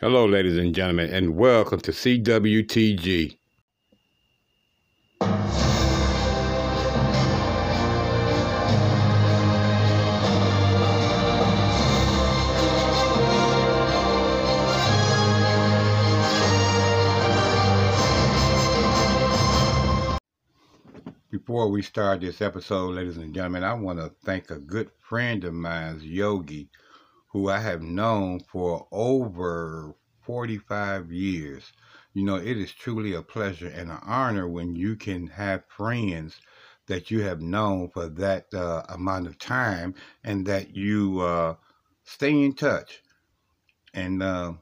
Hello, ladies and gentlemen, and welcome to CWTG. Before we start this episode, ladies and gentlemen, I want to thank a good friend of mine, Yogi, who I have known for over 45 years. You know, it is truly a pleasure and an honor when you can have friends that you have known for that uh, amount of time and that you uh, stay in touch. And uh,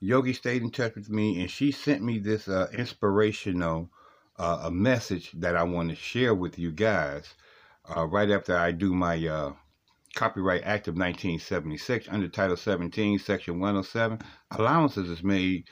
Yogi stayed in touch with me, and she sent me this uh, inspirational uh, a message that I want to share with you guys uh, right after I do my Copyright Act of 1976 under Title 17, Section 107. Allowances is made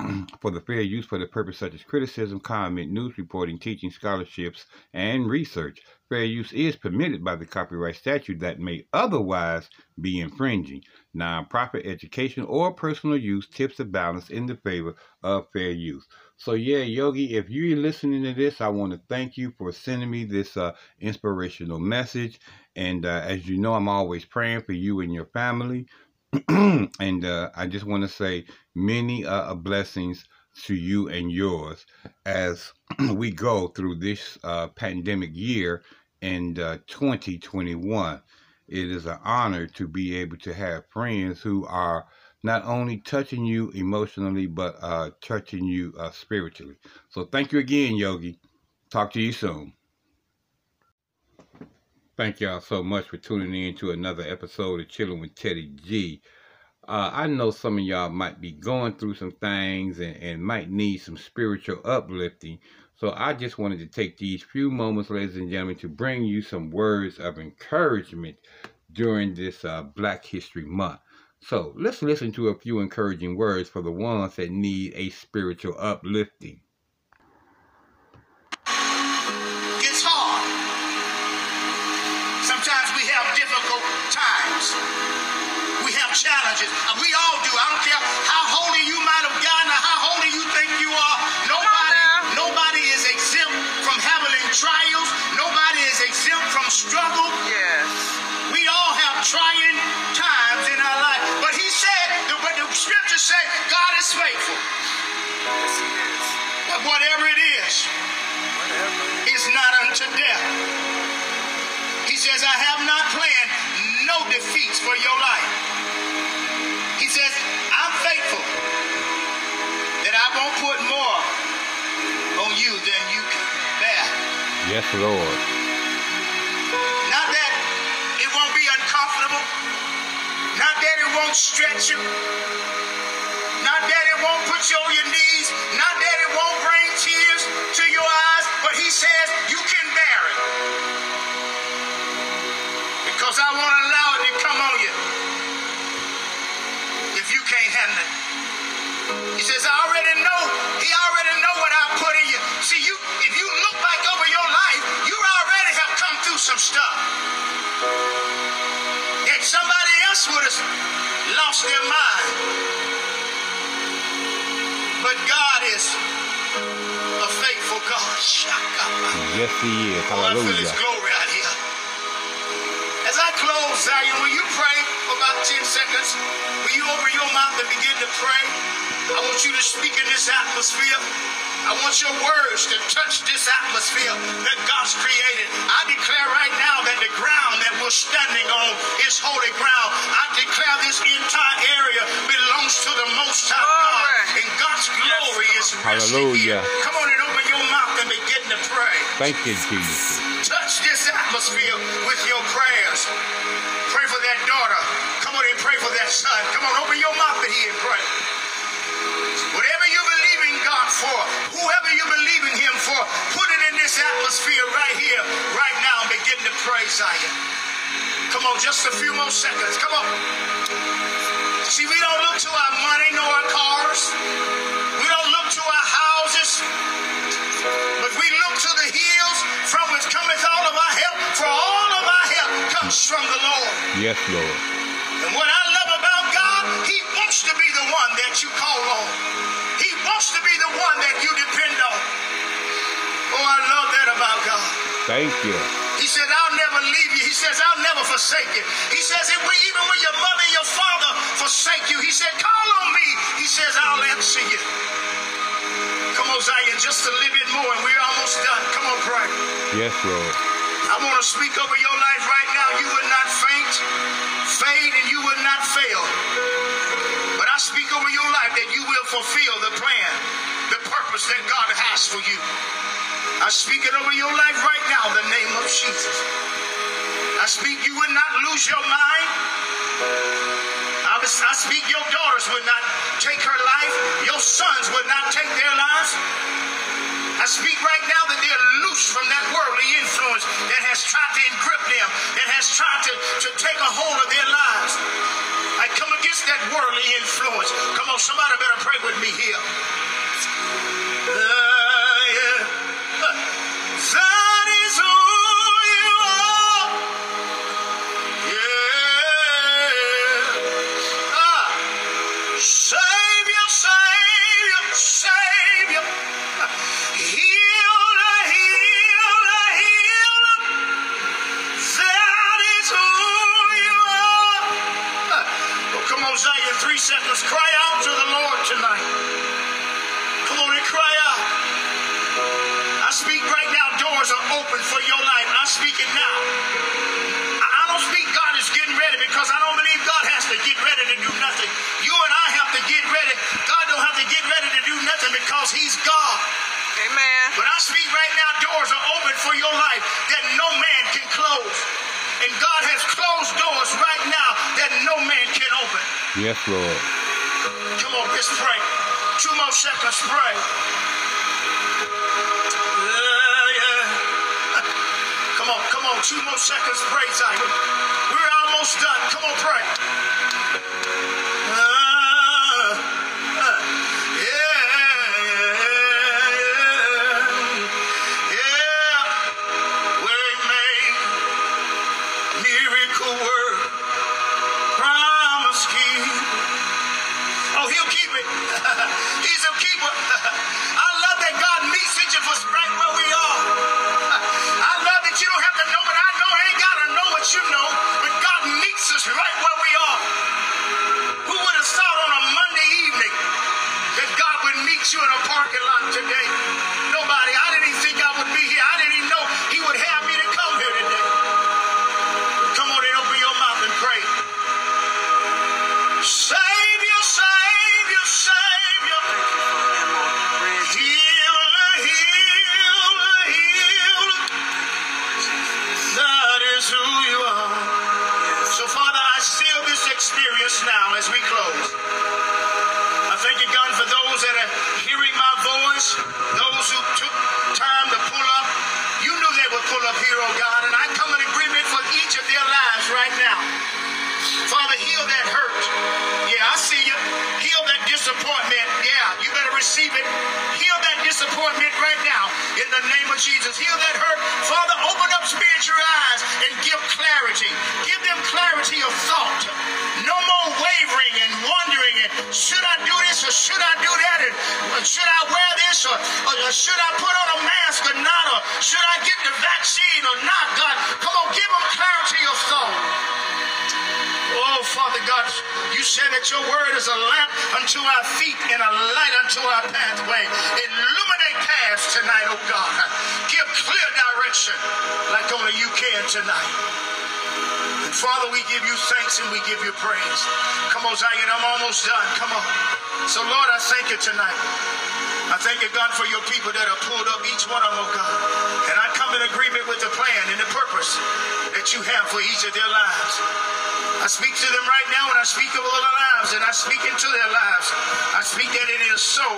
for the fair use for the purpose such as criticism, comment, news reporting, teaching, scholarships, and research. Fair use is permitted by the copyright statute that may otherwise be infringing. Non-profit education or personal use tips the balance in the favor of fair use. So yeah, Yogi, if you're listening to this, I want to thank you for sending me this uh, inspirational message. And uh, as you know, I'm always praying for you and your family. and uh, I just want to say many uh, blessings to you and yours as we go through this uh, pandemic year in uh, 2021. It is an honor to be able to have friends who are not only touching you emotionally, but uh, touching you uh, spiritually. So thank you again, Yogi. Talk to you soon. Thank y'all so much for tuning in to another episode of Chilling with Teddy G. Uh, I know some of y'all might be going through some things and, and might need some spiritual uplifting. So I just wanted to take these few moments, ladies and gentlemen, to bring you some words of encouragement during this uh, Black History Month. So let's listen to a few encouraging words for the ones that need a spiritual uplifting. challenges. We all do. But whatever it is, is not unto death. He says, I have not planned no defeats for your life He says, I'm faithful that I won't put more on you than you can bear. Yes, Lord. Not that it won't be uncomfortable. Not that it won't stretch you. Not that it won't put you on your knees. God. Yes, He is. Hallelujah. glory out here. As I close, Zion, will you pray for about 10 seconds? Will you open your mouth and begin to pray? I want you to speak in this atmosphere. I want your words to touch this atmosphere that God's created. I declare right now that the ground that we're standing on is holy ground. I declare this entire area belongs to the Most High God. And God's glory is Hallelujah. Here. Come on and open your mouth and begin to pray. Thank you, Jesus. Touch this atmosphere with your prayers. Pray for that daughter. Come on and pray for that son. Come on, open your mouth and hear and pray. Whatever you believe in God for, whoever you believe in Him for, put it in this atmosphere right here, right now, and begin to pray, Zion. Come on, just a few more seconds. Come on. See, we don't look to our money nor our cars. We don't look to our houses. But we look to the hills from which cometh all of our help. For all of our help comes from the Lord. Yes, Lord. And what I love about God, He wants to be the one that you call on. He wants to be the one that you depend on. Oh, I love that about God. Thank you. He said, I'll never leave you. He says, I'll never forsake you. He says, if we, even when your mother and your father forsake you, he said, call on me. He says, I'll answer you. Come on, Zion, just a little bit more, and we're almost done. Come on, pray. Yes, Lord. I want to speak over your life right now. You would not faint, fade, and you would not fail. But I speak over your life that you will fulfill the plan, the purpose that God has for you. I speak it over your life right now in the name of Jesus. I speak you would not lose your mind. I, speak your daughters would not take her life. Your sons would not take their lives. I speak right now that they're loose from that worldly influence that has tried to encrypt them, that has tried to, to take a hold of their lives. I come against that worldly influence. Come on, somebody better pray with me here. Uh, speak it now. I I don't speak God is getting ready because I don't believe God has to get ready to do nothing. You and I have to get ready. God don't have to get ready to do nothing because He's God. Amen. But I speak right now, doors are open for your life that no man can close. And God has closed doors right now that no man can open. Yes, Lord. Come on, let's pray. Two more seconds, pray. Two more seconds, pray, Zion. We're almost done. Come on, pray. Disappointment right now in the name of Jesus. Heal that hurt. Father, open up spiritual eyes and give clarity. Give them clarity of thought. No more wavering and wondering and should I do this or should I do that? And uh, should I wear this or, or should I put on a mask or not? Or should I get the vaccine or not? God, come on, give them clarity of thought. Oh, Father God, you said that your word is a lamp unto our feet and a light unto our pathway. Illuminate paths tonight, oh God. Give clear direction like only you can tonight. Father, we give you thanks and we give you praise. Come on, Zion, I'm almost done. Come on. So, Lord, I thank you tonight. I thank you, God, for your people that are pulled up, each one of them, oh God. And I come in agreement with the plan and the purpose that you have for each of their lives. I speak to them right now and I speak over their lives and I speak into their lives. I speak that it is so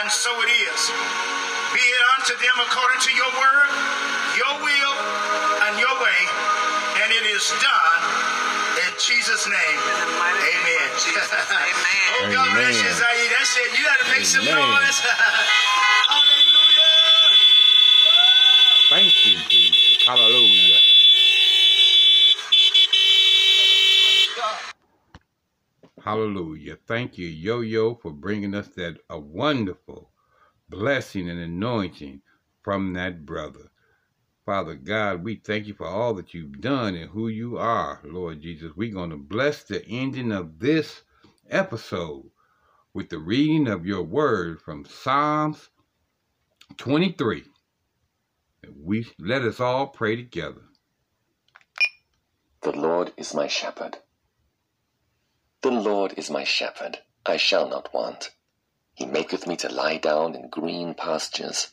and so it is. Be it unto them according to your word, your will, and your way. And it is done in Jesus' name. In the mighty name Amen. Jesus. Amen. oh, God bless you, Amen. Zaire. That's it. You got to make some noise. Hallelujah. Thank you, Jesus. Hallelujah. Hallelujah. Hallelujah. Thank you, Yo Yo, for bringing us that a wonderful blessing and anointing from that brother. Father God, we thank you for all that you've done and who you are, Lord Jesus. We're going to bless the ending of this episode with the reading of your word from Psalms 23. We let us all pray together. The Lord is my shepherd. The Lord is my shepherd, I shall not want. He maketh me to lie down in green pastures.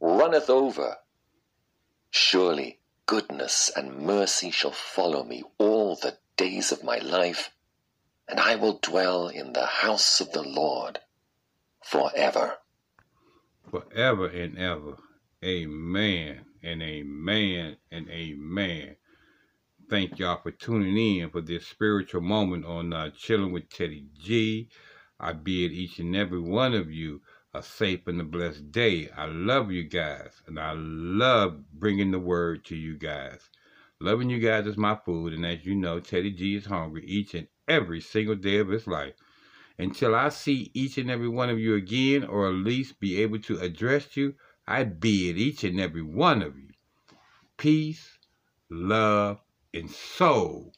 runneth over. Surely goodness and mercy shall follow me all the days of my life, and I will dwell in the house of the Lord forever. Forever and ever. Amen and amen and amen. Thank y'all for tuning in for this spiritual moment on uh, Chilling with Teddy G. I bid each and every one of you a safe and a blessed day. I love you guys, and I love bringing the word to you guys. Loving you guys is my food, and as you know, Teddy G is hungry each and every single day of his life. Until I see each and every one of you again, or at least be able to address you, I bid each and every one of you peace, love, and soul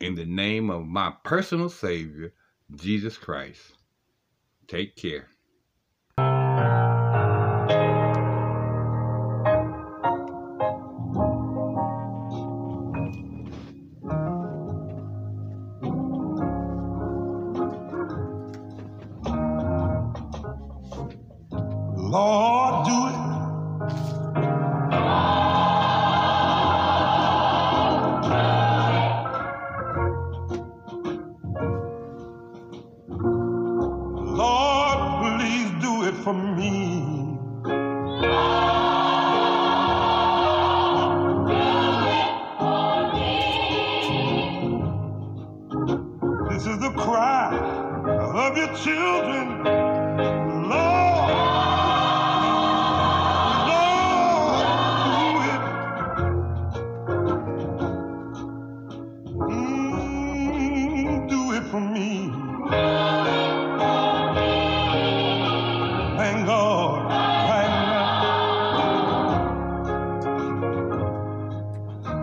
in the name of my personal Savior, Jesus Christ. Take care. This is the cry of your children.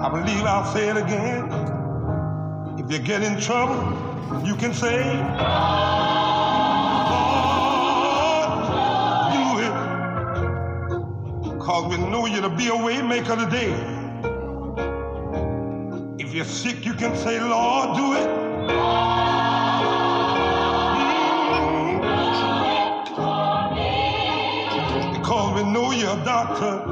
I believe I'll say it again. If you get in trouble, you can say, Lord, do it. Cause we know you to be a way maker today. If you're sick, you can say, Lord, do it. Because we know you're a doctor.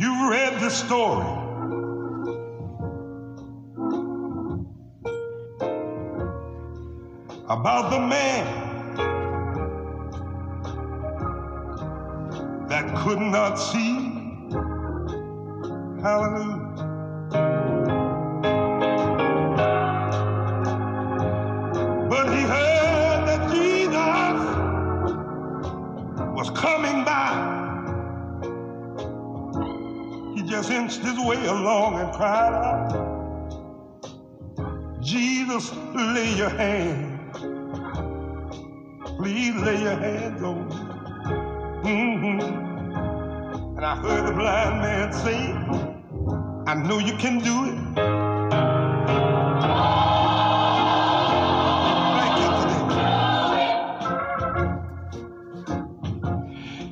You read the story. About the man that could not see. Hallelujah. just inched his way along and cried out, Jesus, lay your hand. Please lay your hands on me. Mm-hmm. And I heard the blind man say, I know you can do it.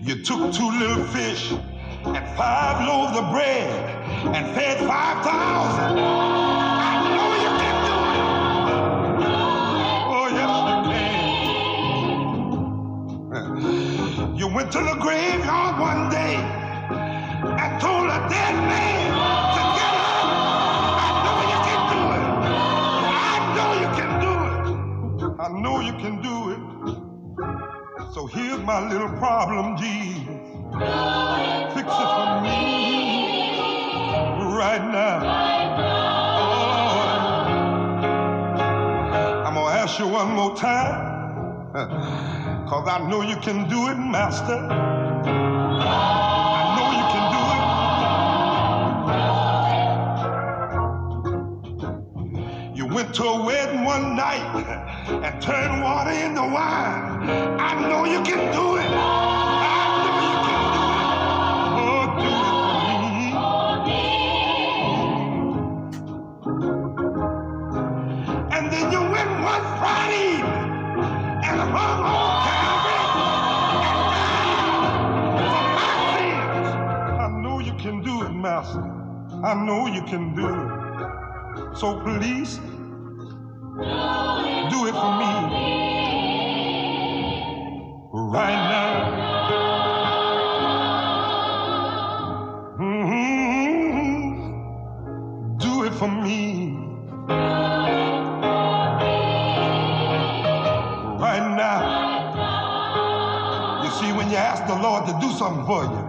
You took two little fish five loaves of bread and fed 5,000. I know you can do it. Oh, yes, you can. You went to the graveyard one day and told a dead man to get up. I know you can do it. I know you can do it. I know you can do it. So here's my little problem, Jesus. Time. Cause I know you can do it, Master. I know you can do it. You went to a wedding one night and turned water into wine. I know you can do it. I know you can do it. So please, do it for me right now. Mhm. Do it for me right now. You see, when you ask the Lord to do something for you,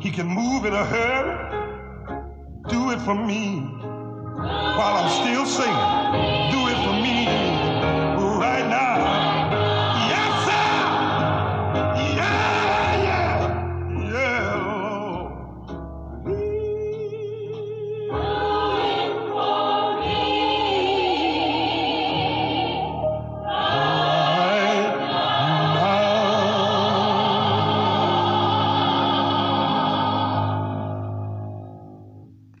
He can move in a hurry. Do it for me while I'm still singing. Do it for me.